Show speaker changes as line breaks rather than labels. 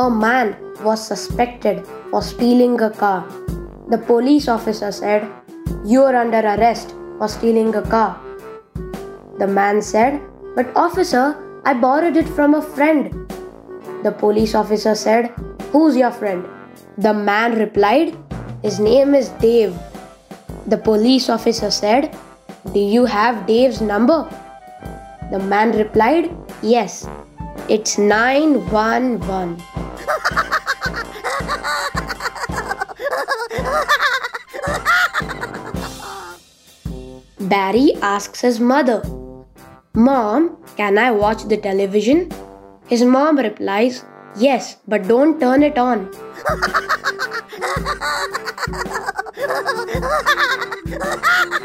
A man was suspected for stealing a car. The police officer said, You're under arrest for stealing a car. The man said, But officer, I borrowed it from a friend. The police officer said, Who's your friend? The man replied, His name is Dave. The police officer said, Do you have Dave's number? The man replied, Yes, it's 911. Barry asks his mother, Mom, can I watch the television? His mom replies, Yes, but don't turn it on.